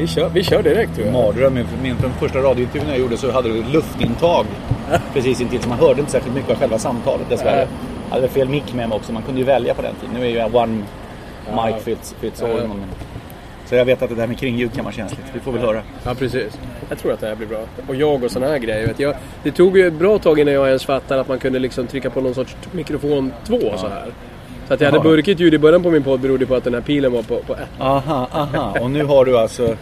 Vi kör, vi kör direkt tror jag. Mardröm. Min, min, första radiointervjun jag gjorde så hade du luftintag precis intill. Så man hörde inte särskilt mycket av själva samtalet dessvärre. Jag hade fel mick med mig också. Man kunde ju välja på den tiden. Nu är ju one Ja. mic fits, fits all. Ja. Så jag vet att det där med kringljud kan vara känsligt. Vi får väl höra. Ja, precis. Jag tror att det här blir bra. Och jag och såna här grejer. Vet jag, det tog ju ett bra tag innan jag ens fattade att man kunde liksom trycka på någon sorts mikrofon 2 så här. Så att jag hade burkigt ljud i början på min podd berodde på att den här pilen var på, på ett. Aha, aha. Och nu har du alltså...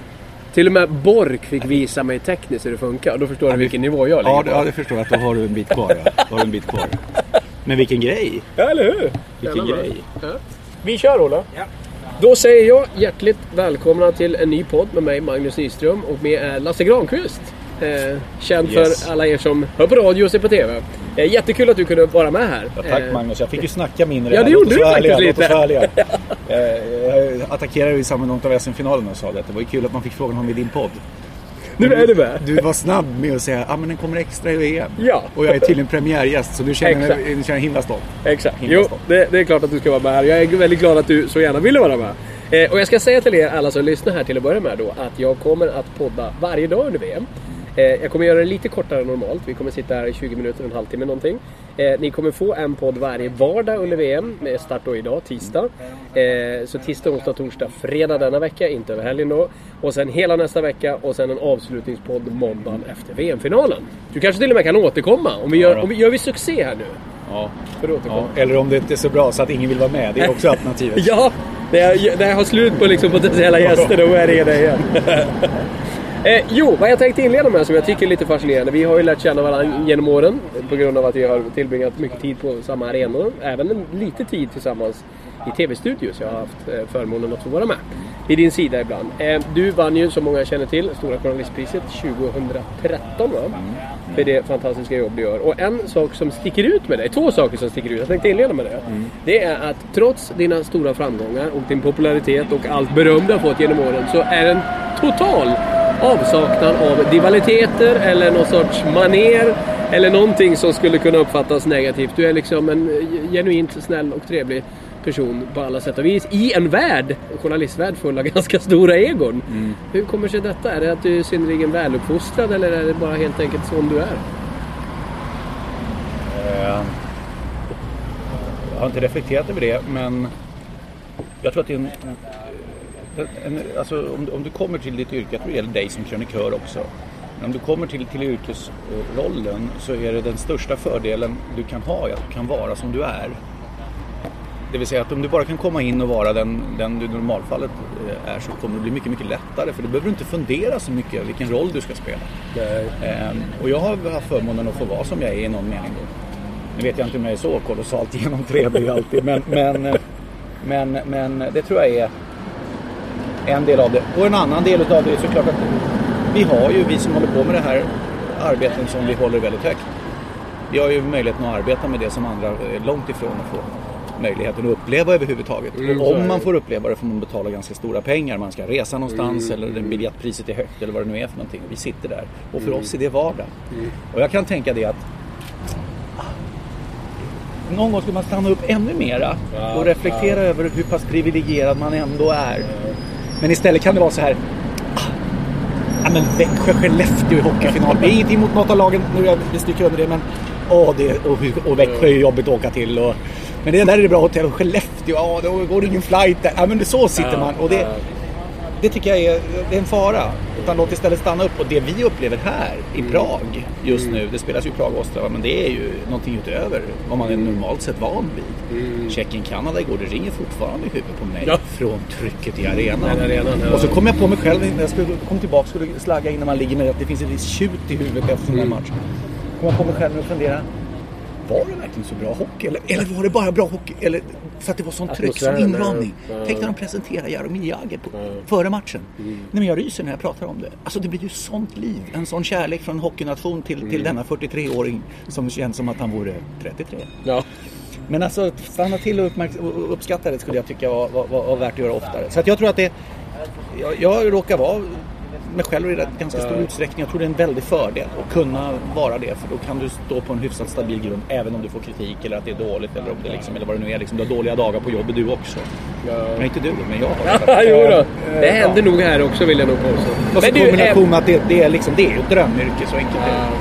Till och med Bork fick visa mig tekniskt hur det funkar. Och då förstår du vilken nivå jag ligger Ja, på. ja, det förstår jag. Att då har du en bit kvar. Ja. Då har du en bit kvar. Men vilken grej! Ja, eller hur? Vilken Jävla grej. Ja. Vi kör Ola. Ja. Då säger jag hjärtligt välkomna till en ny podd med mig Magnus Nyström och med Lasse Granqvist. Eh, känd Yes. för alla er som hör på radio och ser på TV. Eh, jättekul att du kunde vara med här. Ja, tack Eh, Magnus. Jag fick ju snacka mindre. Ja, det gjorde du faktiskt lite. Eh, Jag attackerade ju i samband med av SM-finalen och sa det. Det var ju kul att man fick frågan om i din podd. Nu är du med. Du var snabb med att säga att ah, den kommer extra i EM. Ja. Och jag är tydligen premiärgäst så du känner, känner himla stolt. Exakt. Himla Jo, det, det är klart att du ska vara med här. Jag är väldigt glad att du så gärna ville vara med. Eh, och jag ska säga till er alla som lyssnar här till att börja med då att jag kommer att podda varje dag under VM. Eh, jag kommer göra det lite kortare än normalt. Vi kommer sitta här i 20 minuter, en halvtimme någonting. Eh, ni kommer få en podd varje vardag under VM. Med start då idag, tisdag. Eh, så tisdag, onsdag, torsdag, fredag denna vecka. Inte över helgen då. Och sen hela nästa vecka och sen en avslutningspodd måndagen efter VM-finalen. Du kanske till och med kan återkomma. Om vi gör, om vi, gör vi succé här nu? Ja. För att återkomma. Ja. Eller om det inte är så bra så att ingen vill vara med. Det är också alternativet. Ja, när jag, när jag har slut på liksom potentiella gäster då är det det igen. eh, jo, vad jag tänkte inleda med som jag tycker är lite fascinerande. Vi har ju lärt känna varandra genom åren på grund av att vi har tillbringat mycket tid på samma arenor. Även en, lite tid tillsammans i tv-studios. Jag har haft eh, förmånen att få vara med vid din sida ibland. Eh, du vann ju, som många känner till, Stora Journalistpriset 2013 va? För det fantastiska jobb du gör. Och en sak som sticker ut med dig, två saker som sticker ut, jag tänkte inleda med det. Det är att trots dina stora framgångar och din popularitet och allt beröm du har fått genom åren så är det en total avsaknad av divaliteter eller någon sorts maner eller någonting som skulle kunna uppfattas negativt. Du är liksom en genuint snäll och trevlig person på alla sätt och vis. I en värld, en journalistvärld full av ganska stora egon. Hur kommer sig detta? Är det att du är synnerligen väluppfostrad eller är det bara helt enkelt som du är? Eh, Jag har inte reflekterat över det, men jag tror att det är en... en, alltså, om, du- om du kommer till ditt yrke, jag tror det gäller dig som krönikör också. Men om du kommer till, till yrkesrollen så är det den största fördelen du kan ha att du kan vara som du är. Det vill säga att om du bara kan komma in och vara den, den du i normalfallet eh, är så kommer det bli mycket, mycket lättare. För då behöver du inte fundera så mycket vilken roll du ska spela. Ehm, och jag har haft förmånen att få vara som jag är i någon mening då. Nu vet jag inte om jag är så kolossalt genomtrevlig alltid men, men, eh, men, men det tror jag är en del av det. Och en annan del av det är såklart att vi har ju, vi som håller på med det här arbeten som vi håller väldigt högt. Vi har ju möjligheten att arbeta med det som andra är långt ifrån att få möjligheten att uppleva överhuvudtaget. Mm, och om man får uppleva det får man betala ganska stora pengar. Man ska resa någonstans eller det biljettpriset är högt eller vad det nu är för någonting. Vi sitter där. Och för oss är det vardag. Och jag kan tänka det att någon gång skulle man stanna upp ännu mera och reflektera över hur pass privilegierad man ändå är. Men istället kan det vara så här. "Ah, Ja men Växjö-Skellefteå i hockeyfinal. Det är ingenting mot något av lagen. Nu är jag- vi stryker under det men. Åh, det, och, och Växjö är jobbigt att åka till. Och, men det där är det bra hotell. Och Skellefteå, ja då går det ingen flight där. Ja men det, så sitter man. Och det, det tycker jag är, det är en fara. Utan låt istället stanna upp. Och det vi upplever här i Prag just nu. Det spelas ju Prag och Ostrava. Men det är ju någonting utöver vad man är normalt sett van vid. Tjeckien, Kanada igår. Det ringer fortfarande i huvudet på mig. Ja. Från trycket i arenan. Den arenan, ja. Och så kom jag på mig själv när jag skulle, kom tillbaka och skulle slagga innan man ligger med att det finns ett visst tjut i huvudet efter en sån här match. Kom jag på mig själv och fundera. Var det verkligen så bra hockey? Eller, eller var det bara bra hockey? Eller, för att det var sån tryck, sån inramning. Ja. Tänk när de presenterar Jaromir Jagr på, före matchen. Mm. Nej, men jag ryser när jag pratar om det. Alltså det blir ju sånt liv. En sån kärlek från hockeynation till, Mm. till denna 43-åring som känns som att han vore 33. Ja. Men alltså stanna till och, och uppskatta det skulle jag tycka var, var, var, var värt att göra oftare. Så att jag tror att det... Jag, jag råkar vara mig själv i rätt ganska stor utsträckning. Jag tror det är en väldig fördel att kunna vara det. För då kan du stå på en hyfsat stabil grund även om du får kritik eller att det är dåligt eller, om det liksom, eller vad det nu är. Liksom, du har dåliga dagar på jobbet du också. Men inte du, men jag har Ja, jo då. Det Ja. händer nog här också vill jag nog påstå. Och så Men du, kombination eh, att det, det, är liksom, det är ju ett drömyrke, så enkelt är det.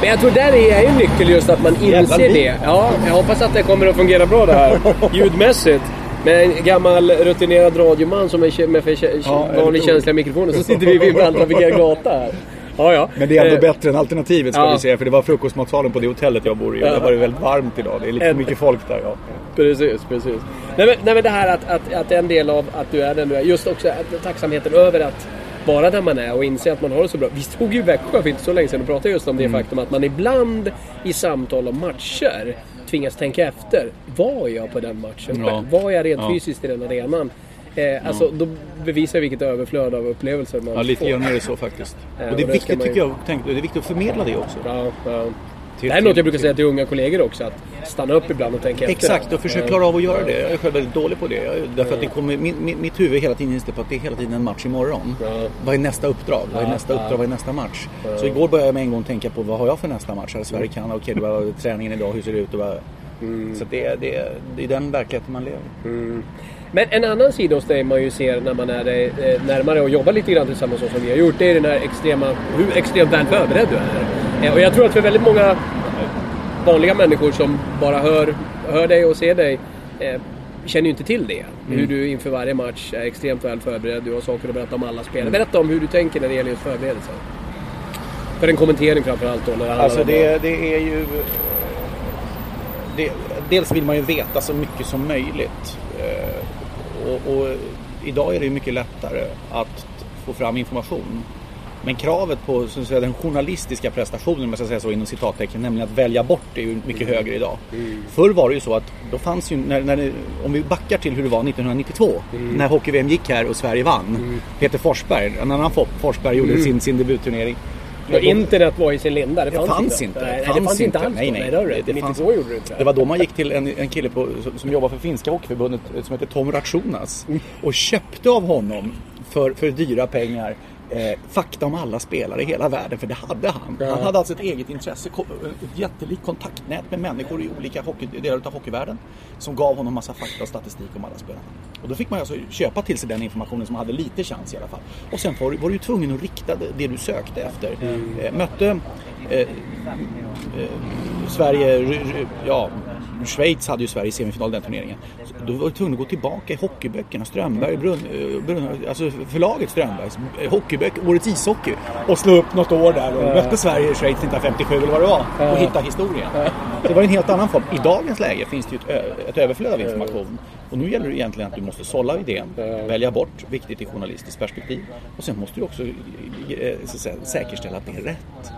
Men jag tror där är ju en nyckel just att man inser det. Ja, jag hoppas att det kommer att fungera bra det här ljudmässigt. Med en gammal rutinerad radioman som är med för Ja, vanligt eller- känsliga mikrofoner så sitter vi vid en vältrafikerad gata här. Ja, ja. Men det är ändå Eh, bättre än alternativet ska ja. vi säga. För det var frukostmatsalen på det hotellet jag bor i. Och Ja. det var det väldigt varmt idag. Det är lite En- mycket folk där. Ja. Precis, precis. Nej men, nej, men det här att, att, att en del av att du är den du är. Just också tacksamheten över att vara där man är och inse att man har det så bra. Vi stod ju i Växjö för inte så länge sedan och pratade just om det Mm. faktum att man ibland i samtal om matcher tvingas tänka efter. Var jag på den matchen Ja. Var jag rent Ja. fysiskt i den arenan? Eh, alltså, då bevisar vilket överflöd av upplevelser man Ja, lite får. grann är det så faktiskt. Ja, och det är viktigt man tycker jag. Tänk, det är viktigt att förmedla det också. Ja, ja. Till- Det här är något till- jag brukar säga till unga kollegor också. Att stanna upp ibland och tänka efter. Exakt, och försök klara av att göra det. Jag är själv väldigt dålig på det. Jag- Därför att det kommer, min, min, mitt huvud är hela tiden inställt på att det är hela tiden en match imorgon. Ja. Vad är nästa uppdrag? Vad är nästa uppdrag? Vad är nästa match? Så igår började jag med en gång tänka på vad har jag för nästa match? Här Sverige kan, okej det var träningen idag, hur ser det ut? Och vad... Mm. Så det, är- det, är- det är den verkligheten man lever. Men en annan sida hos dig man ju ser när man är eh, närmare och jobbar lite grann tillsammans så som vi har gjort. Det är den här extrema, hur extremt väl förberedd du är. Eh, Och jag tror att för väldigt många vanliga människor som bara hör, hör dig och ser dig eh, känner ju inte till det. Hur du inför varje match är extremt väl förberedd. Du har saker att berätta om alla spelare. Berätta om hur du tänker när det gäller just förberedelser. För en kommentering framförallt då. När Alltså det, det är ju... Det, dels vill man ju veta så mycket som möjligt. Eh, Och, och idag är det ju mycket lättare att få fram information. Men kravet på så att säga, den journalistiska prestationen, om jag ska säga så inom citattecken, nämligen att välja bort det är ju mycket högre idag. Förr var det ju så att då fanns ju, när, när det, om vi backar till hur det var 1992, när hockey-VM gick här och Sverige vann. Peter Forsberg, en annan Fo- Forsberg gjorde sin, sin debutturnering. Och internet var i sin linda. Det Det fanns, fanns inte. inte. Nej, Fanns det fanns inte inte. alls Nej, då. nej. Nej, det. Det 92 fanns- gjorde det inte. Det var då man gick till en, en kille på, som, som jobbar för finska hockeyförbundet eh, som heter Tom Ratschonas och köpte av honom för, för dyra pengar eh, fakta om alla spelare i hela världen, för det hade han. Ja. Han hade alltså ett eget intresse, ett jättelikt kontaktnät med människor i olika hockey, delar av hockeyvärlden som gav honom massa fakta och statistik om alla spelarna. Och då fick man alltså köpa till sig den informationen som hade lite chans i alla fall. Och sen var, var du tvungen att rikta det, du sökte efter. Eh, mötte eh, eh, Sverige, ja, Schweiz hade ju Sverige i semifinal i den turneringen. Så Då var du tvungen att gå tillbaka i hockeyböckerna, Strömberg, Brunn, eh, Brunn, alltså förlaget Strömbergs eh, hockeyböcker, Årets ishockey och slå upp något år där och mötte Sverige Schweiz 1957 eller vad det var och hitta historien. Det var en helt annan form. I dagens läge finns det ju ett, ett överflöd av information. Och nu gäller det egentligen att du måste sålla idén, välja bort viktigt i journalistiskt perspektiv. Och sen måste du också eh, säga, säkerställa att det är rätt.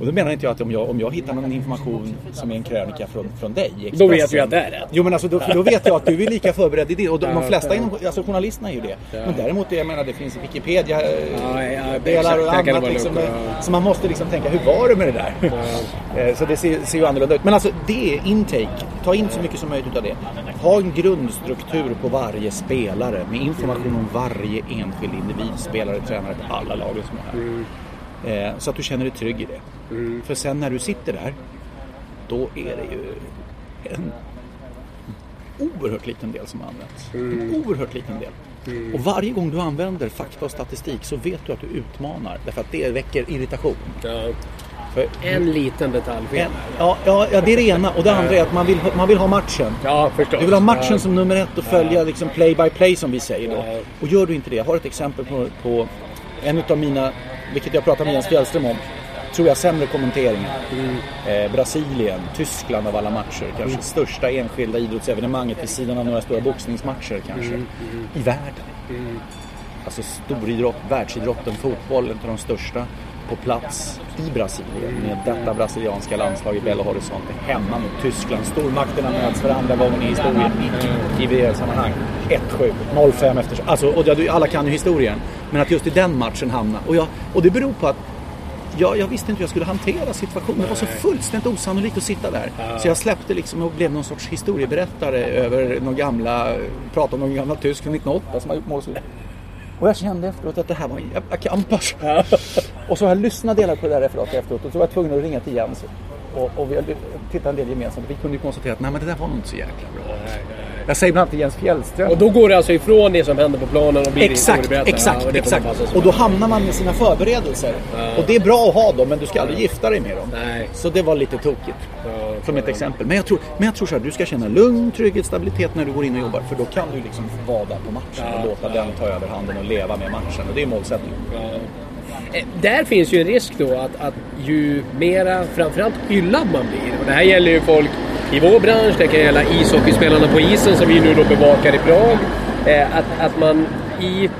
Och då menar inte jag att om jag, om jag hittar någon information som är en krönika från, från dig i Då vet Expressen. vi att det är rätt. Jo men alltså då, då vet jag att du är lika förberedd i det. Och de, de flesta inom, alltså journalisterna är ju det. Men däremot, jag menar det finns Wikipedia eh, och annat. Liksom. Så man måste liksom tänka, hur var det med det där? Eh, så det ser, ser ju annorlunda ut. Men alltså det är intake. Ta in så mycket som möjligt utav det. Ha en grundstruktur på varje spelare med information om varje enskild individ, spelare, tränare alla lagen som är här. Eh, Så att du känner dig trygg i det. För sen när du sitter där, då är det ju en oerhört liten del som används. En oerhört liten del. Och varje gång du använder fakta och statistik så vet du att du utmanar. Därför att det väcker irritation. Ja. För, En liten detalj en, ja, ja, ja, det är det ena. Och det andra är att man vill, ha- man vill ha matchen. Ja, förstås. Du vill ha matchen Ja. som nummer ett och följa liksom play by play som vi säger då. Och gör du inte det, jag har ett exempel på, på en av mina, vilket jag pratade med Jens Fjällström om, tror jag sämre kommenteringar. Eh, Brasilien, Tyskland av alla matcher, kanske största enskilda idrottsevenemanget vid sidan av några stora boxningsmatcher kanske. I världen. Alltså storidrott, världsidrotten, fotboll, en av de största. på plats i Brasilien med detta brasilianska landslag i Belo Horizonte hemma mot Tyskland. Stormakterna möts för andra gången i historien i VM-sammanhang. 1-7, 0-5 efter... Alltså, och alla kan ju historien. Men att just i den matchen hamna. Och, jag, och det beror på att jag, jag visste inte hur jag skulle hantera situationen. Det var så fullständigt osannolikt att sitta där. Så jag släppte liksom och blev någon sorts historieberättare över några gamla, pratade om någon gamla tysk från 1908 som har gjort mål. Och jag kände efteråt att det här var en jävla kampars. Och så har jag lyssnat delar på det där referatet efteråt och så var jag tvungen att ringa till Jens. Och, och vi tittat en del gemensamt. Vi kunde konstatera att nej men det där var nog inte så jäkla bra. Jag säger bland annat till Jens Fjällström. Och då går det alltså ifrån det som händer på planen och blir Exakt, exakt, Ja, och exakt. Och då hamnar man med sina förberedelser. Och det är bra att ha dem, men du ska aldrig gifta dig med dem. Nej. Så det var lite tokigt. Ja, Som ett exempel. Men jag tror, men jag tror så här, du ska känna lugn, trygghet, stabilitet när du går in och jobbar. För då kan du liksom vara där på matchen och låta den ta över handen och leva med matchen. Och det är målsättningen. Eh, Där finns ju en risk då att, att ju mera, framförallt hyllad man blir. Och det här gäller ju folk i vår bransch, det kan gälla ishockeyspelarna på isen som vi nu då bevakar i Prag. Eh, att, att man i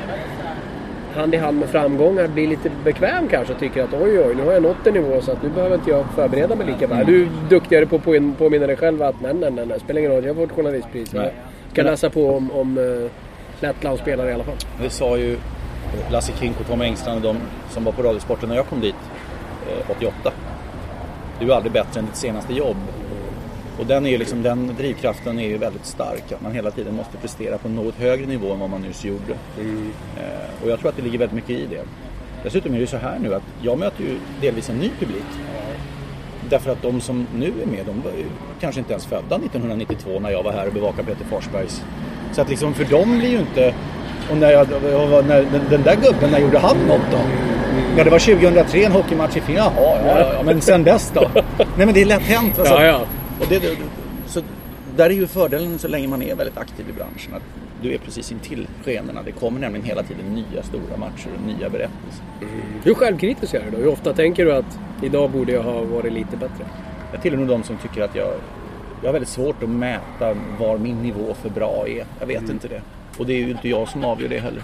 hand i hand med framgångar blir lite bekväm kanske och tycker att oj oj, nu har jag nått en nivå så att nu behöver inte jag förbereda mig lika väl. Du är duktigare på att påmin- påminna dig själv att nej, nej, nej, nej, spelar ingen roll, jag har fått journalistpris. Jag ska läsa på om, om uh, Lettlands spelare i alla fall. Det sa ju Lasse Kink och Tom Engstrand och de som var på Radiosporten när jag kom dit eh, 88. Du är aldrig bättre än ditt senaste jobb. Och den, är ju liksom, den drivkraften är ju väldigt stark. Att man hela tiden måste prestera på en något högre nivå än vad man nyss gjorde. Eh, och jag tror att det ligger väldigt mycket i det. Dessutom är det ju så här nu att jag möter ju delvis en ny publik. Därför att de som nu är med, de var ju kanske inte ens födda 1992 när jag var här och bevakade Peter Forsbergs. Så att liksom för dem blir ju inte... Och när jag, när, den, den där gubben, när gjorde han något då? Ja, det var 2003, en hockeymatch i Finland. Jaha, ja, ja, ja, men sen dess då? Nej, men det är lätt hänt. Alltså. Ja, ja. Och det, det, så där är ju fördelen så länge man är väldigt aktiv i branschen. Att du är precis intill skenorna. Det kommer nämligen hela tiden nya stora matcher och nya berättelser. Hur självkritisk är du då? Hur ofta tänker du att idag borde jag ha varit lite bättre? Jag tillhör nog de som tycker att jag, jag har väldigt svårt att mäta var min nivå för bra är. Jag vet Mm. inte det. Och det är ju inte jag som avgör det heller.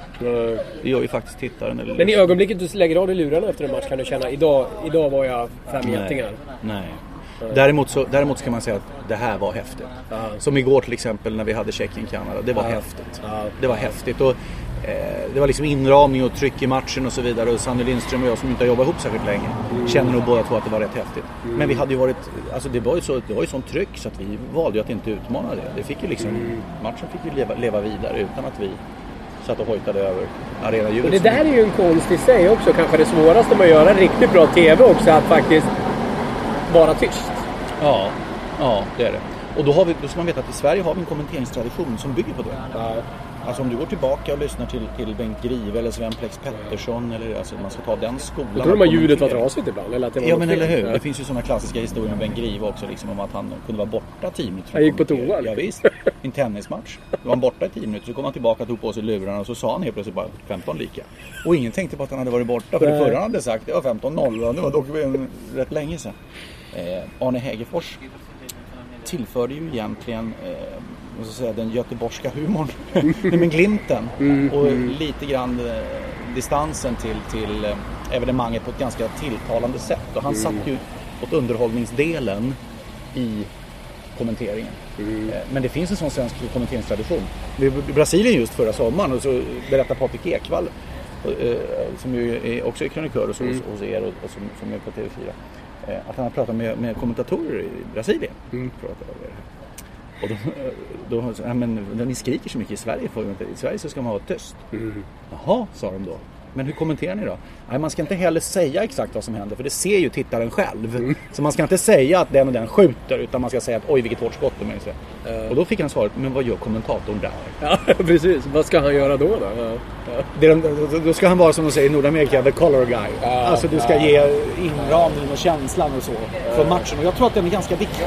Det gör ju faktiskt tittaren. Eller Men i ögonblicket du lägger av dig lurarna efter en match kan du känna idag, idag var jag fem getingar. Nej. Däremot, så, däremot ska man säga att det här var häftigt. Ja. Som igår till exempel när vi hade Tjeckien-Kanada. Det var Ja. häftigt. Ja. Det var häftigt. Och, eh, det var liksom inramning och tryck i matchen och så vidare. Och Sanny Lindström och jag som inte har jobbat ihop särskilt länge känner nog båda två att det var rätt häftigt. Men vi hade ju varit, alltså det var ju så, det var ju sånt tryck så att vi valde ju att inte utmana det. det fick ju liksom, Matchen fick ju leva, leva vidare utan att vi satt och hojtade över arenaljudet. Det där är ju en konst i sig också. Kanske det svåraste med att göra riktigt bra TV också. Att faktiskt vara tyst. Ja, ja det är det. Och då, har vi, då ska man veta att i Sverige har vi en kommenteringstradition som bygger på det. Alltså om du går tillbaka och lyssnar till, till Bengt Grive eller Sven Plex Pettersson eller alltså man ska ta den skolan. Jag tror här ljudet var trasigt ibland. Eller att det var Ja men fel. eller hur. Det finns ju sådana klassiska historier med Bengt Grive också liksom om att han kunde vara borta 10 minuter. Han gick på toa, Ja, liksom. visst. I en tennismatch. Då var han borta i 10 minuter så kom han tillbaka och tog på sig lurarna och så sa han helt plötsligt bara 15 lika. Och ingen tänkte på att han hade varit borta för det förra han hade sagt det var 15-0 och det var dock rätt länge sedan. Eh, Arne Hägerfors tillförde ju egentligen eh, säga, den göteborgska humorn. Men glimten. Och lite grann eh, distansen till, till eh, evenemanget på ett ganska tilltalande sätt. Och han satt ju åt underhållningsdelen i kommenteringen. Eh, Men det finns en sån svensk kommenteringstradition. I Brasilien just förra sommaren och så berättar Patrik Ekwall eh, som ju är också är krönikör hos, hos, hos er och, och som, som är på TV4. Eh, Att han har pratat med, med kommentatorer i Brasilien. Pratar om det här. Och då, då ja, men ni skriker så mycket i Sverige får vi inte. I Sverige så ska man vara tyst. Jaha, sa de då. Men hur kommenterar ni då? Nej, man ska inte heller säga exakt vad som händer för det ser ju tittaren själv. Så man ska inte säga att den och den skjuter utan man ska säga att oj vilket hårt skott de är. Så. Och då fick han svaret, men vad gör kommentatorn där? Ja, precis. Vad ska han göra då? då? Ja. De, då- ska han vara som de säger i Nordamerika, the color guy. alltså du ska ge inramningen och känslan och så för matchen. Och jag tror att den är ganska viktig.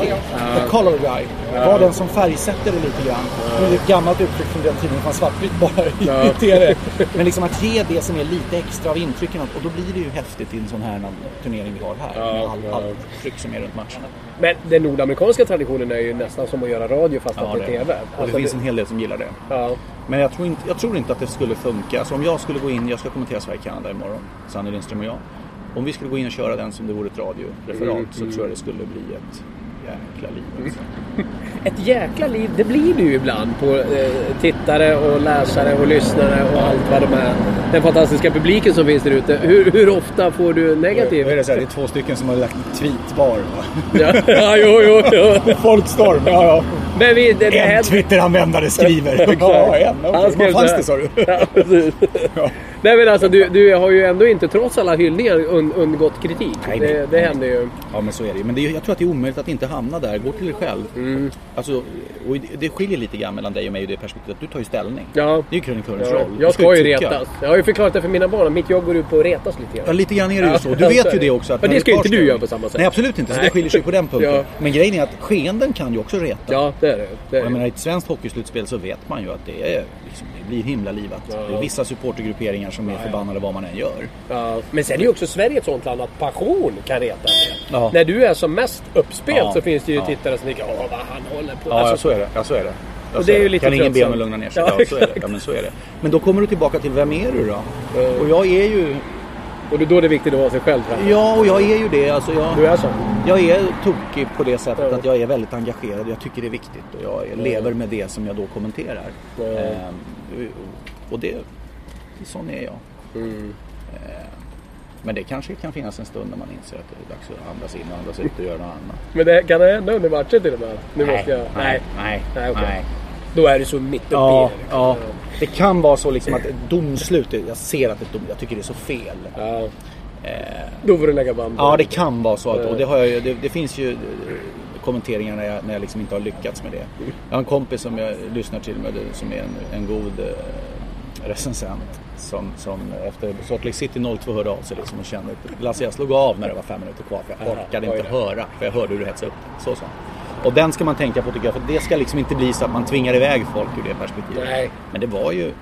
The color guy. Var den som färgsätter det lite grann. Det är ett gammalt uttryck från den tiden det fanns svartvitt bara i, i TV. Men liksom att ge det som är lite extra av intrycken. Och då blir det ju häftigt i en sån här turnering vi har här. Ja, med all, ja. allt tryck som är runt matcherna. Men den nordamerikanska traditionen är ju nästan som att göra radio fast Ja, på det. TV. Och det Alltså, finns en hel del som gillar det. ja. Men jag tror, inte, jag tror inte att det skulle funka. Så om jag skulle gå in, jag ska kommentera Sverige-Kanada imorgon, Sanny Lindström och jag. om vi skulle gå in och köra den som det vore ett radioreferat så tror jag det skulle bli ett jäkla liv. Alltså. Ett jäkla liv, det blir det ju ibland på eh, tittare och läsare och lyssnare och allt vad de är. Den fantastiska publiken som finns där ute. Hur, hur ofta får du negativ? Vad är det, så här, det är två stycken som har lagt tweet var. va? Ja, ja, jo, jo, jo. Folkstorm, ja ja. Men vi, det, det En händer... Twitteranvändare skriver. Ja, en. Han Okay. skrev Vad fanns det sa du? Ja, precis. Nej men alltså du, du har ju ändå inte trots alla hyllningar un, undgått kritik. Nej, det, det händer ju. Ja men så är det ju. Men det jag tror att det är omöjligt att inte hamna där. Gå till dig själv. Mm. Alltså, och det skiljer lite grann mellan dig och mig i det perspektivet att du tar ju ställning. Ja. Det är ju krönikörens Ja, roll. Jag ska ju tycka. retas. Jag har ju förklarat det för mina barn. Mitt jobb går ut på att retas lite Ja, grann. lite grann är det ju Ja, så. Du vet ju det. också. Att Men det ska ju inte du göra på samma sätt. Nej, absolut inte. Så Nej. det skiljer sig på den punkten. Ja. Men grejen är att skeenden kan ju också reta. Ja, det är det. det, är Jag det. menar, i ett svenskt hockeyslutspel så vet man ju att det, är, liksom, det blir himla livat. Ja. Det är vissa supportergrupperingar som är förbannade vad man än gör. Ja, men sen är ju också Sverige ett sånt land att passion kan reta. Ja. När du är som mest uppspelt Ja. så finns det ju Ja. tittare som tänker åh vad han håller på. Ja, Alltså, så är det. Ja, så är det. Ja, Och så det är ju lite Kan ingen be tröttsamt. honom lugna ner sig? Ja, Ja, så är det. Ja, men så är det. Men då kommer du tillbaka till vem är du då? Mm. Och jag är ju... Och det är då det är viktigt att vara sig själv. jag. Ja, och jag är ju det. Alltså jag, Du är så? jag är tokig på det sättet Ja. att jag är väldigt engagerad. Jag tycker det är viktigt och jag lever med det som jag då kommenterar. Ja. Ehm, och det, sån är jag. Mm. Ehm, men det kanske kan finnas en stund när man inser att det är dags att andas in och andas ut och göra något annat. Men det, kan det hända under matchen till och med? Nu måste jag... nej, nej, Nej, okej. nej. Då är du så mitt uppe Ja, i det. liksom. ja. Det kan vara så liksom att ett domslut, jag ser att ett dom, jag tycker det är så fel. ja. Eh, Då får du lägga band ja, det. kan vara så. Att, och det, har jag, det, det finns ju eh, kommenteringar när jag, när jag liksom inte har lyckats med det. Jag har en kompis som jag lyssnar till med som är en, en god eh, recensent. Som, som efter Salt Lake City 02 hörde av sig liksom och kände att Lasse jag slog av när det var fem minuter kvar för jag orkade inte höra. För jag hörde hur du hetsade upp. Så sa. Och den ska man tänka på tycker jag. För det ska liksom inte bli så att man tvingar iväg folk ur det perspektivet. Nej. Men det var ju eh,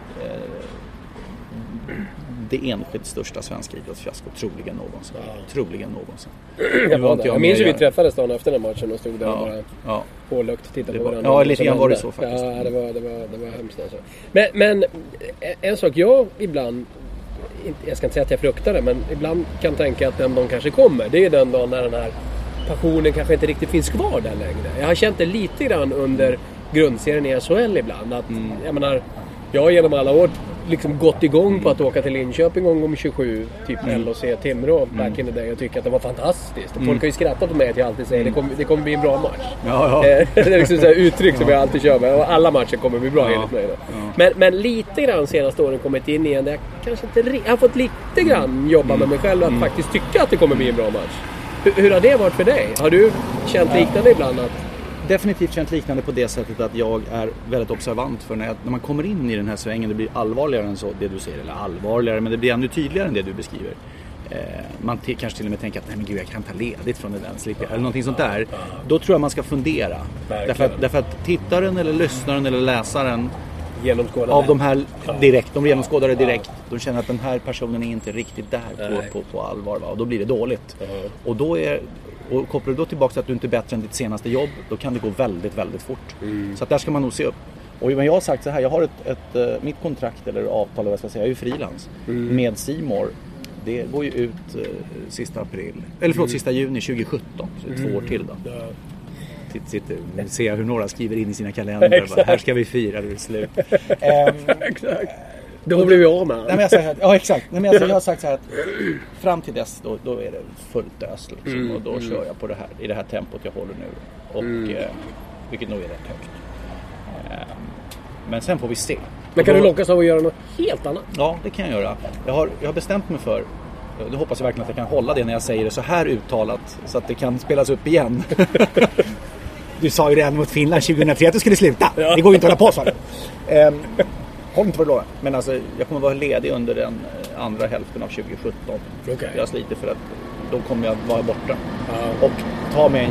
det enskilt största svenska idrottsfiaskot troligen någonsin. Troligen någonsin. Jag, var jag jag minns hur vi träffades dagen efter den matchen och stod där och Ja, bara ja. hålögt tittade på var- varandra. ja, lite grann var det så faktiskt. Ja, det var, det var, det var hemskt alltså. Men, men en sak jag ibland, jag ska inte säga att jag fruktar det, men ibland kan tänka att den dagen kanske kommer. Det är den dagen när den här passionen kanske inte riktigt finns kvar där längre. Jag har känt det lite grann under grundserien i SHL ibland. Att, Mm. Jag menar, jag har genom alla år liksom gått igång på att åka till Linköping gång om 27, typ Mm. LHC Timrå back in the day och tycka att det var fantastiskt. Och Folk har ju skrattat åt mig att jag alltid säger att det kommer, det kommer bli en bra match. Ja, ja. Eh, det är liksom så uttryck som jag alltid kör med. Och alla matcher kommer bli bra Ja. enligt mig. Då. Men, men lite grann senaste åren kommit in igen där jag kanske inte Jag har fått lite grann jobba med mig själv att faktiskt tycka att det kommer bli en bra match. Hur, hur har det varit för dig? Har du känt liknande ibland? Att, definitivt känt liknande på det sättet att jag är väldigt observant för när, jag, när man kommer in i den här svängen, det blir allvarligare än så, det du säger, eller allvarligare, men det blir ännu tydligare än det du beskriver. Eh, man kanske till och med tänker att nej men gud jag kan ta ledigt från det där, slipper eller någonting sånt där. Då tror jag man ska fundera. Därför att, därför att tittaren eller lyssnaren eller läsaren genomskåda av det? de här direkt, de genomskådar det direkt. De känner att den här personen är inte riktigt där på, på, på allvar. Va? Och då blir det dåligt. Och, då är, och kopplar du då tillbaka till att du inte är bättre än ditt senaste jobb, då kan det gå väldigt, väldigt fort. Så att där ska man nog se upp. Och jag har sagt så här, jag har ett, ett, eh, mitt kontrakt eller avtal, eller vad ska jag säga, jag är frilans med Simor. Det går ju ut eh, sista april, eller förlåt sista juni 2017, så två år till då. Sitter, sitter, ser hur några skriver in i sina kalendrar. Bara, här ska vi fira, det är slut. Ehm, Exakt. Då blir vi av med Nej, men jag, säger, ja exakt. Nej, men alltså, jag har sagt så här att fram till dess då, då är det fullt ös liksom, och då kör jag på det här, i det här tempot jag håller nu. Och, eh, vilket nog är rätt högt. Eh, men sen får vi se. Men kan Och du då- lockas av att göra något helt annat? Ja, det kan jag göra. Jag har, jag har bestämt mig för det hoppas jag verkligen att jag kan hålla det när jag säger det så här uttalat så att det kan spelas upp igen. Du sa ju redan mot Finland 2003 att du skulle sluta. Det går ju inte att hålla på så. Um, håll inte vad du lovar. Men alltså, jag kommer vara ledig under den eh, andra hälften av 2017. Okej. Jag sliter för att då kommer jag vara borta. Ja. Och ta mig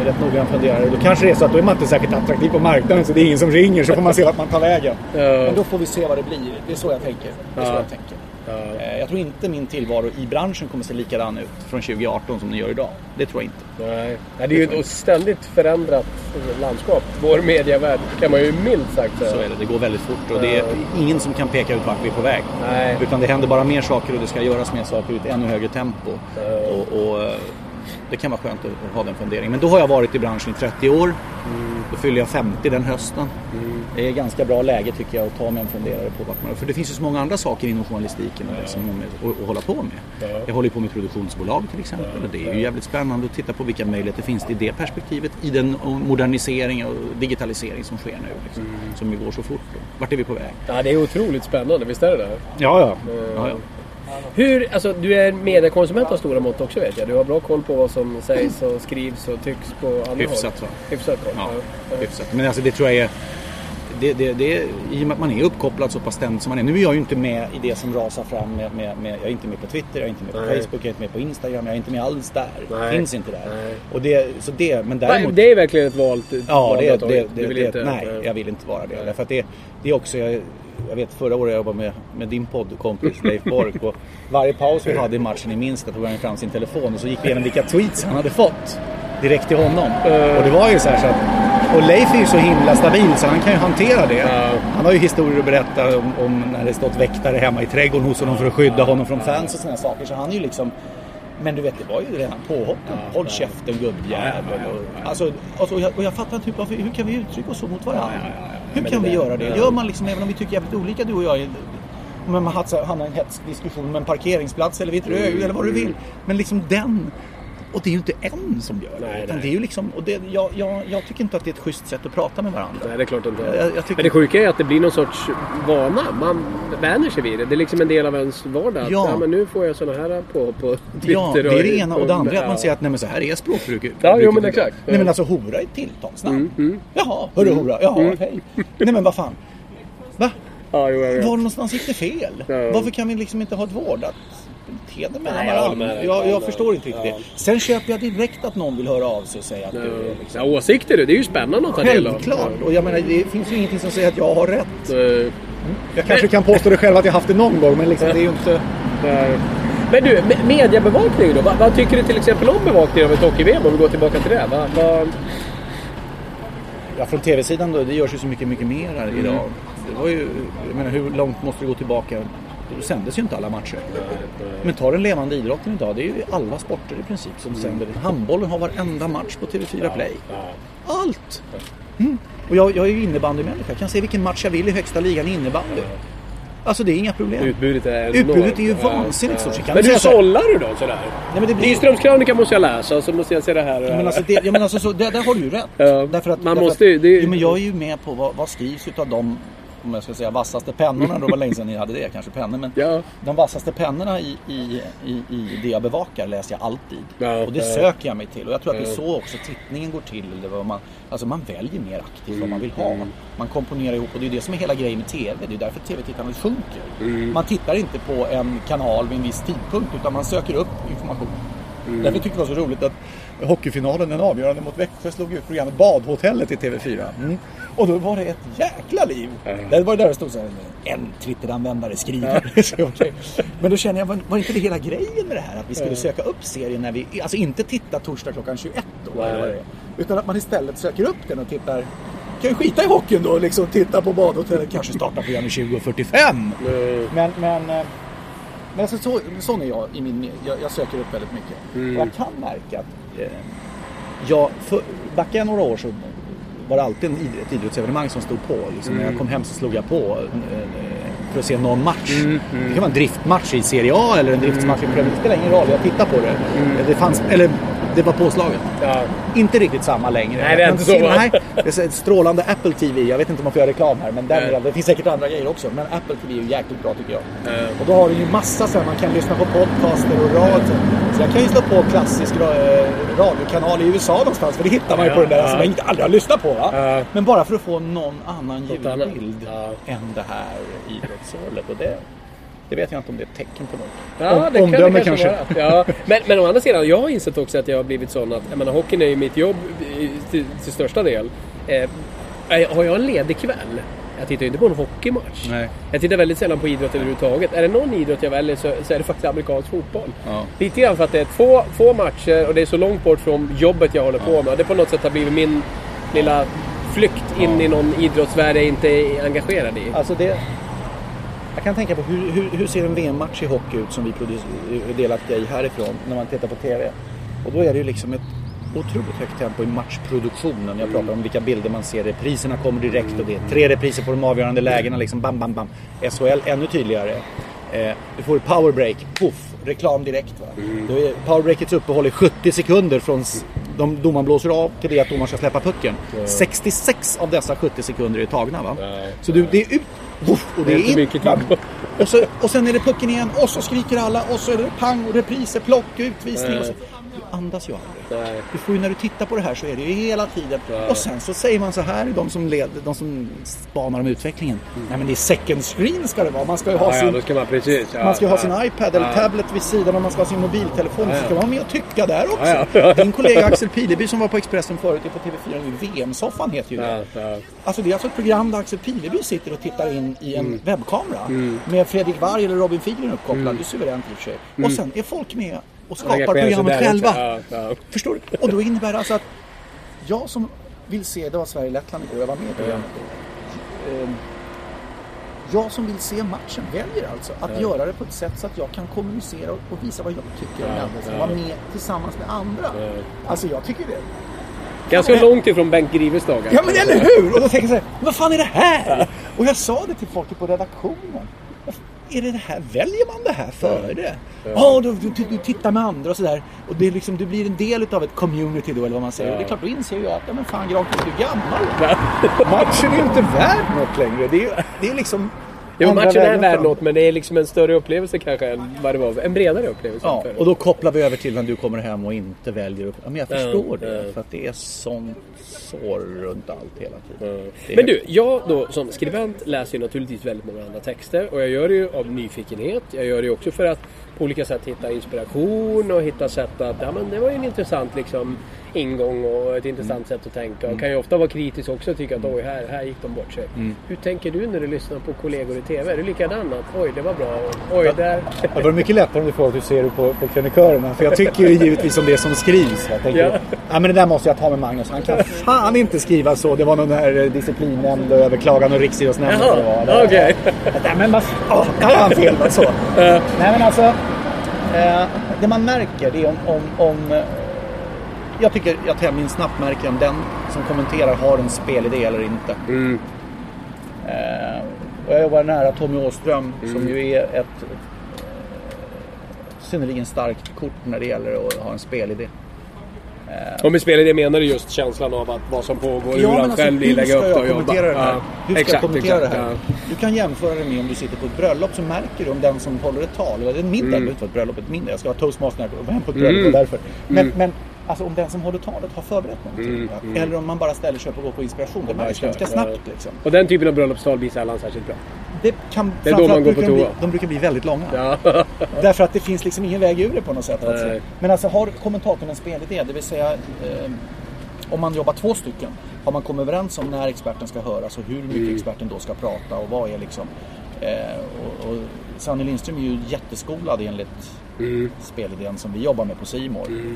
en rätt noggrann funderare. Då kanske det är så att då är man inte särskilt attraktiv på marknaden så det är ingen som ringer så får man se vart man tar vägen. Ja. Men då får vi se vad det blir. Det är så jag tänker. Det är så Ja. jag tänker. Eh, Jag tror inte min tillvaro i branschen kommer se likadan ut från 2018 som den gör idag. Det tror jag inte. Nej. Nej, det är ju ett ständigt förändrat landskap. Vår medievärld kan man ju milt sagt säga. Så är det. Det går väldigt fort och det är ingen som kan peka ut vart vi är på väg. Nej. Utan det händer bara mer saker och det ska göras mer saker i ett ännu högre tempo. Och, och eh, det kan vara skönt att ha den funderingen. Men då har jag varit i branschen i 30 år. Då fyller jag 50 den hösten. Det är ganska bra läge tycker jag att ta mig en funderare på vart man... För det finns ju så många andra saker inom journalistiken och det som med, att, hålla på med. Jag håller på med produktionsbolag till exempel. Och det är ju jävligt spännande att titta på vilka möjligheter finns det i det perspektivet. I den modernisering och digitalisering som sker nu. Liksom, Som ju går så fort. Då. Vart är vi på väg? Ja, det är otroligt spännande. Visst är det det? Ja, ja. ja, ja. Hur, alltså, du är mediekonsument av stora mått också vet jag. Du har bra koll på vad som sägs och skrivs och tycks på andra Hyfsat, håll. va? Hyfsat koll. Ja, Ja. hyfsat. Men alltså det tror jag är... Det, det, det, I och med att man är uppkopplad så pass ständigt som man är. Nu är jag ju inte med i det som rasar fram med, med, med jag är inte med på Twitter, jag är inte med på Nej. Facebook, jag är inte med på Instagram, jag är inte med alls där. Nej. Finns inte där. Nej. Och det, så det, men Nej, däremot... Det är verkligen ett valt Ja, val det, att ta. det, Du det, vill det, inte... nej, jag vill inte vara det. Därför att det, det är också, jag, jag vet förra året jag jobbade med, med din poddkompis Leif Bork och varje paus vi hade i matchen i Minsta tog han fram sin telefon och så gick vi igenom vilka tweets han hade fått direkt till honom. Och det var ju så här så att, och Leif är ju så himla stabil så han kan ju hantera det. Han har ju historier att berätta om, om när det stått väktare hemma i trädgården hos honom för att skydda honom från fans och sådana saker. Så han är ju liksom men du vet, det var ju redan påhoppen. Håll käften gubbjävel. Alltså, alltså, och, jag, och jag fattar inte varför, hur kan vi uttrycka oss så mot varandra? Hur kan vi göra det? Gör man liksom, även om vi tycker jävligt olika du och jag, men man har hamnar i en hetsk diskussion med en parkeringsplats eller vid ett rödljus eller vad du vill. Men liksom den, och det är ju inte en som gör det. Nej, nej. det är ju liksom, och det, jag, jag, jag tycker inte att det är ett schysst sätt att prata med varandra. Nej, det är klart inte. Jag- jag tycker- Men det sjuka är att det blir någon sorts vana. Man vänjer sig vid det. Det är liksom en del av ens vardag. Att, Ja. ja. men nu får jag såna här på, på Twitter. Ja, det är det ena. Och det andra är att man säger att nej, men så här är språkbruket. Ja, jo, men exakt. Nej men alltså hora är ett tilltalsnamn. Mm, Jaha, hörru hora. Jaha, hej. Nej men vad fan. Va? Ja, jo. Var någonstans gick det fel? Ja. Varför kan vi liksom inte ha ett vårdat beteende mellan Nej, varandra? Jag, Jag jag förstår inte riktigt Ja. det. Sen köper jag direkt att någon vill höra av sig och säga att du är Ja, liksom... åsikter du, det är ju spännande att ta del av. Självklart! Och jag menar, det finns ju ingenting som säger att jag har rätt. Eh, Jag kanske kan påstå det själv att jag haft det någon gång, men liksom, det är ju inte... Nej. Men du, me- mediebevakning då? Vad, vad tycker du till exempel om bevakningen av ett hockey-VM om vi går tillbaka till det? Vad, vad, Ja, från tv-sidan då, det görs ju så mycket, mycket mer här Mm. idag. Det var ju, jag menar, hur långt måste du gå tillbaka? Då sändes ju inte alla matcher. Men ta den levande idrotten idag, det är ju alla sporter i princip som Mm. sänder. Handbollen har varenda match på TV4 Play. Allt! Mm. Och jag, jag är ju innebandymänniska, jag kan se vilken match jag vill i högsta ligan i innebandy. Alltså det är inga problem. utbudet är enormt. Utbudet är ju vansinnigt ja. stort. Men du hur sållar du då sådär? Nej, men det blir- Nyströms krönika måste jag läsa och så måste jag se det här. det Ja, men alltså, det, ja, men alltså så, där, där har du ju rätt. Ja, Därför att, man därför måste ju- det jo, men jag är ju med på vad, vad skrivs utav de om jag ska säga vassaste pennorna. Då var det länge sedan ni hade det kanske pennor. Men Ja. de vassaste pennorna i, i, i, i det jag bevakar läser jag alltid. Ja, och det ja. söker jag mig till. Och jag tror att det är så också tittningen går till. Eller vad man, alltså man väljer mer aktivt vad man vill ha. Man komponerar ihop och det är det som är hela grejen med TV. Det är därför TV-tittandet sjunker. Man tittar inte på en kanal vid en viss tidpunkt utan man söker upp information. Därför tyckte jag det var så roligt att hockeyfinalen, den avgörande mot Växjö, slog ut programmet Badhotellet i TV4. Mm. Och då var det ett jäkla liv. Det var där det stod så här, en Twitteranvändare skriver. Så, okej. Men då känner jag, var, var inte det hela grejen med det här? Att vi skulle söka upp serien när vi, alltså inte titta torsdag klockan 21 då, eller det. Utan att man istället söker upp den och tittar kan ju skita i hockeyn då och liksom titta på badhotellet. Kanske starta programmet 20.45. Men, men, eh, men alltså så, sån är jag i min jag, jag söker upp väldigt mycket. Och jag kan märka att jag, för, backar jag några år så var det alltid ett idrottsevenemang som stod på. Liksom, När jag kom hem så slog jag på eh, för att se någon match. Det kan vara en driftmatch i Serie A eller en driftmatch i Premier League. Det spelar ingen roll, jag tittar på det. Det fanns, eller det var påslaget. Ja. Inte riktigt samma längre. Nej, det är inte så? Nej, det är strålande Apple TV. Jag vet inte om man får göra reklam här, men den är, det finns säkert andra grejer också. Men Apple TV är ju jäkligt bra tycker jag. Och då har du ju massa så här, man kan lyssna på podcaster och radio. Så jag kan ju slå på klassisk eh, radiokanal i USA någonstans, för det hittar man ju på den där som jag inte aldrig har lyssnat på. Va? Men bara för att få någon annan ljudbild än det här. Och det, det vet jag inte om det är ett tecken på något. Ja, Om- det kan det omdöme kanske, vara. Ja. Men, men å andra sidan, jag har insett också att jag har blivit sån att, jag menar, hockeyn är ju mitt jobb till, till största del. Eh, har jag en ledig kväll jag tittar ju inte på en hockeymatch. Nej. Jag tittar väldigt sällan på idrott överhuvudtaget. Är det någon idrott jag väljer så, så är det faktiskt amerikansk fotboll. Ja. Lite grann för att det är få, få matcher och det är så långt bort från jobbet jag håller på med. Det på något sätt har blivit min lilla flykt in i någon idrottsvärld jag inte är engagerad i. Alltså det... Jag kan tänka på hur, hur, hur ser en VM-match i hockey ut som vi produc- är delaktiga i härifrån när man tittar på TV. Och då är det ju liksom ett otroligt högt tempo i matchproduktionen. Jag pratar om vilka bilder man ser. Repriserna kommer direkt och det är tre repriser på de avgörande lägena. Liksom bam, bam, bam. SHL ännu tydligare. Eh, du får powerbreak, poff, reklam direkt. Va? Är powerbreakets uppehåll i 70 sekunder från de domaren blåser av till det att domaren ska släppa pucken. 66 av dessa 70 sekunder är tagna. Va? Så du, det är ut och det, Det är är in. Och, så, och sen är det pucken igen och så skriker alla och så är det pang och repriser, plock, utvisning. Och så. Du andas ju aldrig. Nej. Du får ju, när du tittar på det här så är det ju hela tiden. Och sen så säger man så här, de som, leder, de som spanar om utvecklingen. Nej men det är second screen ska det vara. Man ska ju ha Ja, ja, sin, då ska man precis. Ja, man ska ha ja. sin iPad eller Ja. tablet vid sidan och man ska ha sin mobiltelefon. Så ska man vara med och tycka där också. Ja, ja. Din kollega Axel Pileby som var på Expressen förut är på TV4 nu. VM-soffan heter ju det. Ja, ja. Alltså det är alltså ett program där Axel Pileby sitter och tittar in i en Mm. webbkamera. Med Fredrik Varg eller Robin Fiedler uppkopplad. Det är suveränt i och för sig. Och sen är folk med och skapar Mm. Programmet själva. Ja, ja. Förstår du? Och då innebär det alltså att jag som vill se, det var Sverige-Lettland igår, jag var med i programmet. Ehm, Jag som vill se matchen väljer alltså att göra det på ett sätt så att jag kan kommunicera och visa vad jag tycker om Ja, händelsen. ja. Vara med tillsammans med andra. Alltså jag tycker det. Ganska långt ifrån Bengt Grives dagar. Ja men eller hur! Och då tänker jag så här, vad fan är det här? Och jag sa det till folk på redaktionen. Är det det här, väljer man det här före? Ja, då, du, du, du tittar med andra och sådär. Och det är liksom, du blir en del utav ett community då, eller vad man säger. Och det är klart, då inser jag att, ja men fan Granqvist, du är gammal. Matchen är ju inte värd något längre. Det är det är liksom... Jo, matchen är värd något men det är liksom en större upplevelse kanske än vad det var. En bredare upplevelse. Ja, och då kopplar vi över till när du kommer hem och inte väljer upp. Ja, men jag förstår Ja, det. ja. För att det är sånt sår runt allt hela tiden. Är- Men du, jag då som skribent läser ju naturligtvis väldigt många andra texter och jag gör det ju av nyfikenhet. Jag gör det ju också för att på olika sätt hitta inspiration och hitta sätt att, ja men det var ju en intressant liksom ingång och ett intressant sätt att tänka. Och kan ju ofta vara kritisk också och tycka att oj, här, här gick de bort sig. Hur tänker du när du lyssnar på kollegor i TV? Är du likadan? Att oj, det var bra. Oj, där... Det var mycket lättare om du får att du ser det på, på krönikörerna. För jag tycker ju givetvis om det som skrivs. Jag tänker, Ja. ja. men det där måste jag ta med Magnus. Han kan fan inte skriva så. Det var någon här eh, disciplinnämnd och överklagan och riksidrottsnämnd. Jaha, okej. Nej men vad där har han fel. Så. Nej men alltså. Eh, det man märker det är om, om, om eh, jag tycker jag tämligen snabbt märker om den som kommenterar har en spelidé eller inte. Mm. Eh, och jag jobbar nära Tommy Åström Mm. som ju är ett eh, synnerligen starkt kort när det gäller att ha en spelidé. Och med spelidé menar du just känslan av att vad som pågår, hur Ja, han men alltså, själv vill hur lägga upp det jag och jobba. det här? Ja, Hur ska exakt, jag kommentera exakt, det här? ja. Du kan jämföra det med om du sitter på ett bröllop så märker du om den som håller ett tal, eller en middag, Mm. det vara ett bröllop, ett middag. Jag ska ha toastmaster när jag kommer hem på ett bröllop och därför. Men, men alltså om den som håller talet har förberett någonting. va? Eller om man bara ställer sig upp och går på inspiration. Det märks ganska ja. snabbt liksom. Och den typen av bröllopstal blir sällan särskilt bra. Det kan Det är då man går på bli, toa. De brukar bli väldigt långa. Ja. Därför att det finns liksom ingen väg ur det på något sätt. Alltså. Men alltså har kommentatorn en spelidé, det vill säga eh, om man jobbar två stycken, har man kommit överens om när experten ska höras och hur mycket Mm. experten då ska prata och vad är liksom... Eh, och, och Sanny Lindström är ju jätteskolad enligt Mm. spelidén som vi jobbar med på Simor. Eh,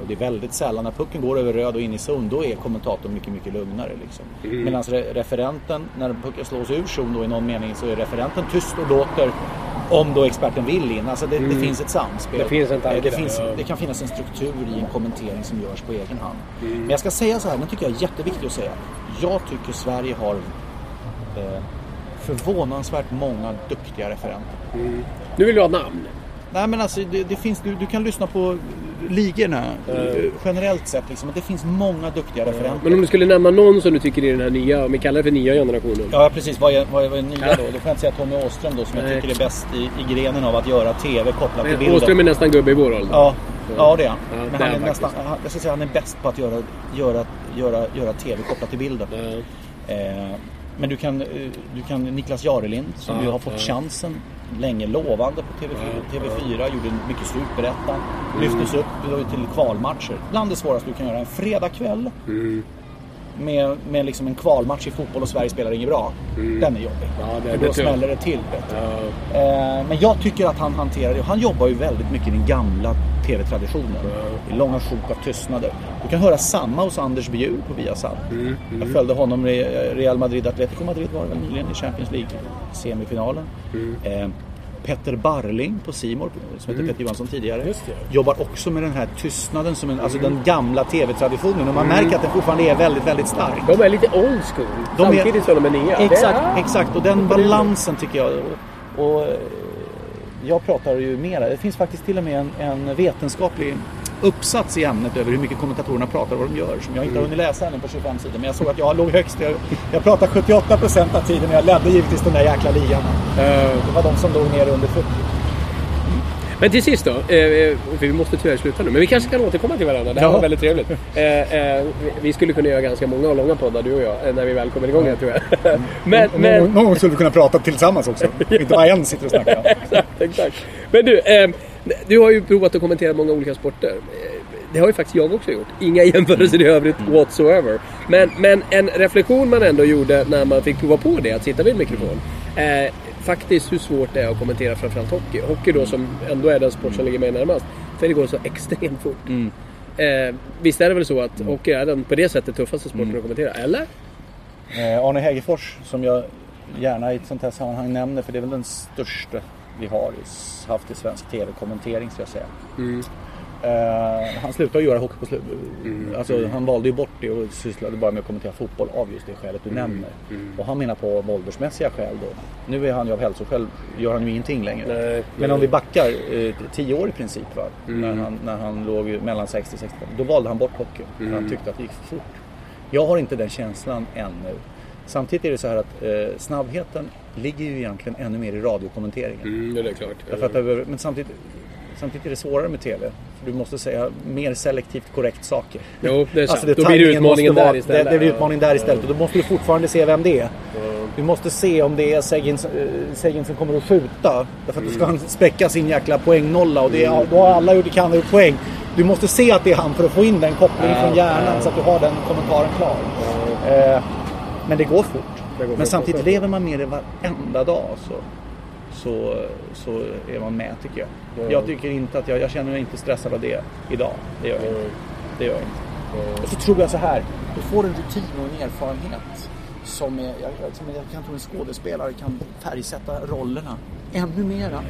och det är väldigt sällan när pucken går över röd och in i zon, då är kommentatorn mycket, mycket lugnare. Liksom. Mm. Medan re- referenten, när pucken slås ur zon då i någon mening, så är referenten tyst och låter om då experten vill in. Alltså det, det finns ett samspel. Mm. Det finns en tanke Eh, det, där, finns, ja. det kan finnas en struktur i en kommentering som görs på egen hand. Mm. Men jag ska säga så här, den tycker jag är jätteviktig att säga. Jag tycker Sverige har eh, förvånansvärt många duktiga referenter. Nu vill du ha namn. Nej men alltså det, det finns, du, du kan lyssna på ligorna eh, generellt sett liksom. Det finns många duktiga referenter. Men om du skulle nämna någon som du tycker är den här nya, om vi kallar det för nya generationen. Ja precis, vad är, vad är, vad är nya då? Då får jag inte säga Tommy Åström då som jag Nej. tycker är bäst i, i grenen av att göra TV kopplat till bilden. Åström är nästan gubbe i vår ålder. Ja, ja det är han. Ja, Men han är nästan, han, jag ska säga han är bäst på att göra, göra, göra, göra TV kopplat till bilden. Ja. Eh, men du kan, eh, du kan Niklas Jarelind som Ja, ju har fått ja. chansen länge lovande på TV4, TV4 gjorde mycket superettan. Lyftes upp då till kvalmatcher. Bland det svåraste du kan göra en fredagkväll. Med, med liksom en kvalmatch i fotboll och Sverige spelar inget bra. Den är jobbig. Ja, det- För det då jag. smäller det till. Ja. Eh, men jag tycker att han hanterar det. Han jobbar ju väldigt mycket i den gamla TV-traditionen. I långa sjok av tystnader. Du kan höra samma hos Anders Bjur på Viasat. Jag följde honom i Real Madrid, Atletico Madrid var det väl nyligen i Champions League-semifinalen. Eh, Petter Barling på Simor som heter Petter Johansson tidigare. Jobbar också med den här tystnaden, som en, alltså den gamla TV-traditionen. Och man märker att den fortfarande är väldigt, väldigt stark. De är lite old school. De är- samtidigt som de är nya. Exakt, är- exakt. Och den balansen tycker jag. Och, och eh, jag pratar ju mera. Det finns faktiskt till och med en, en vetenskaplig uppsats i ämnet över hur mycket kommentatorerna pratar och vad de gör som jag inte har hunnit läsa ännu på 25 sidor. Men jag såg att jag låg högst. Jag, jag pratar 78% av tiden och jag ledde givetvis den där jäkla ligan. Eh, Det var de som låg ner under 40. Men till sist då, eh, för vi måste tyvärr sluta nu, men vi kanske kan återkomma till varandra. Det här Ja. var väldigt trevligt. Eh, eh, vi skulle kunna göra ganska många och långa poddar du och jag, eh, när vi väl kommer igång här tror jag. men, men, någon gång skulle vi kunna prata tillsammans också. Inte bara en sitter och snackar. exakt, exakt. Men du, eh, du har ju provat att kommentera många olika sporter. Det har ju faktiskt jag också gjort. Inga jämförelser i övrigt whatsoever. Men, men en reflektion man ändå gjorde när man fick prova på det, att sitta vid en mikrofon. Eh, faktiskt hur svårt det är att kommentera framförallt hockey. Hockey då som ändå är den sport som ligger mig närmast. För det går så extremt fort. Eh, visst är det väl så att hockey är den på det sättet tuffaste sporten att kommentera? Eller? Eh, Arne Hägerfors som jag gärna i ett sånt här sammanhang nämner för det är väl den största vi har haft i svensk tv-kommentering ska jag säga. Eh, han slutade göra hockey på slut. Alltså, han valde ju bort det och sysslade bara med att kommentera fotboll av just det skälet du nämner. Och han menar på åldersmässiga skäl då. Nu är han ju av hälsoskäl, gör han ju ingenting längre. Nej. Men om vi backar eh, tio år i princip va? När, han, när han låg mellan 60 och 65. Då valde han bort hockey. För han tyckte att det gick för fort. Jag har inte den känslan ännu. Samtidigt är det så här att eh, snabbheten ligger ju egentligen ännu mer i radiokommenteringen. Mm, det är klart. Därför att, men samtidigt, samtidigt är det svårare med TV. För du måste säga mer selektivt korrekt saker. Jo, det är sant. Alltså Då blir det utmaningen där vara- istället. Det, det blir utmaningen där istället. Och då måste du fortfarande se vem det är. Du måste se om det är Seguin, eh, som kommer att skjuta. Därför att då ska han spräcka sin jäkla poängnolla. Och det är, då har alla gjort det kan gjort poäng. Du måste se att det är han för att få in den kopplingen från hjärnan. Så att du har den kommentaren klar. Eh, men det går fort. Det går men fort, samtidigt lever man med det varenda dag. Så, så, så är man med tycker jag. Jag tycker inte att jag, jag känner mig inte stressad av det idag. Det gör jag inte. Det gör jag inte. Och så tror jag så här. Du får en rutin och en erfarenhet. Som, är, jag, som jag kan tro en skådespelare kan färgsätta rollerna ännu mera.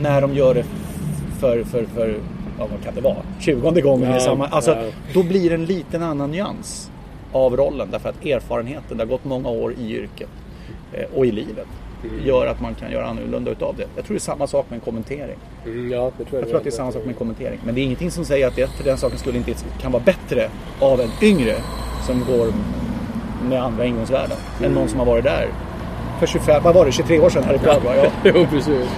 När de gör det för, för, för ja, vad kan det vara? 20 gången Ja, i samma... Alltså, ja. Då blir det en liten annan nyans av rollen. Därför att erfarenheten, det har gått många år i yrket eh, och i livet. Gör att man kan göra annorlunda utav det. Jag tror det är samma sak med en kommentering. Mm, ja, det tror jag. Jag tror att det är samma sak med en kommentering. Men det är ingenting som säger att det för den saken skulle inte kan vara bättre av en yngre som går med andra ingångsvärden. Än någon som har varit där för 25, vad var det, 23 år sedan här i Prag? Ja. jo, precis.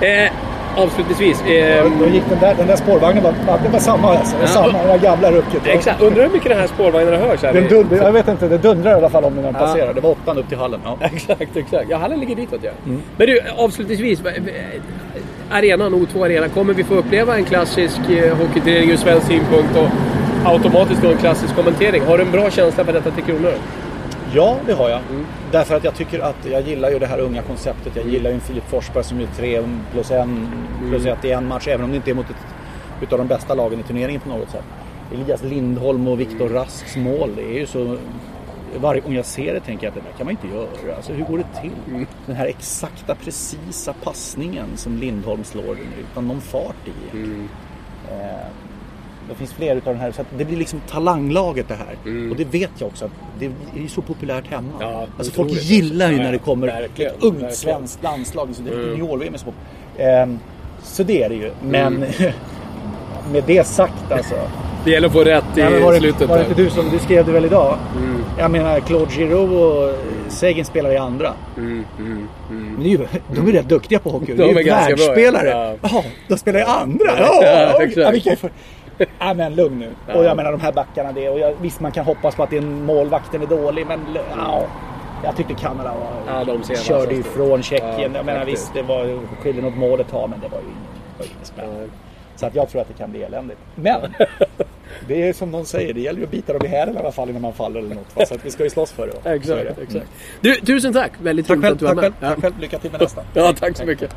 Eh, avslutningsvis. Eh, Då gick den där, den där spårvagnen, var, det var samma alltså. Det var samma, det gamla rucket. exakt. Undrar hur mycket den här spårvagnen hörs här. Den dundrar, jag vet inte, det dundrar i alla fall om den Ja. passerar. Det var åttan upp till hallen. Ja. Exakt, exakt. Ja, hallen ligger ditåt ja. Mm. Men du, avslutningsvis. Arenan, O2 Arena. Kommer vi få uppleva en klassisk eh, hockeyturnering ur svensk synpunkt och automatiskt då en klassisk kommentering? Har du en bra känsla för detta till kronor? Ja, det har jag. Därför att jag tycker att jag gillar ju det här unga konceptet. Jag gillar ju en Filip Forsberg som är 3 plus 1 plus 1 i en match. Även om det inte är mot ett utav de bästa lagen i turneringen på något sätt. Elias Lindholm och Viktor Rasks mål, det är ju så... Varje gång jag ser det tänker jag att det där kan man inte göra. Alltså hur går det till? Den här exakta, precisa passningen som Lindholm slår den utan någon fart i. Eh, det finns fler utav den här. Så det blir liksom talanglaget det här. Och det vet jag också att det är ju så populärt hemma. Ja, alltså folk gillar ju Ja, när det kommer verkligen, ett ungt verkligen. svenskt landslag. Så det är junior-VM är så populärt. Ehm, Så det är det ju. Men med det sagt alltså. Det gäller att få rätt i Ja, var, det, slutet. var det inte du som du skrev det väl idag? Jag menar Claude Giroux och Seguin spelar i andra. Mm, mm, mm. Men det är ju, de är rätt duktiga på hockey. De är är världsspelare. ja. Jaha, de spelar i andra? Ja, Ja, ja, för... Nej men lugn nu. Ja. Och jag menar de här backarna det. Och jag, visst man kan hoppas på att en målvakten är dålig men ja, mm. jag tyckte Kanada var, ja, de körde ifrån Tjeckien. Ja, jag menar visst det var skillnad åt målet ja, men det var ju inget spännande. Så att jag tror att det kan bli eländigt. Men det är som någon säger, det gäller ju att bita dem i hälen i alla fall innan man faller eller något. Va? Så att vi ska ju slåss för det. Exakt. exakt. Mm. Du, tusen tack! Väldigt tack roligt att du var med. Tack själv, lycka till med nästa. Ja, tack så mycket.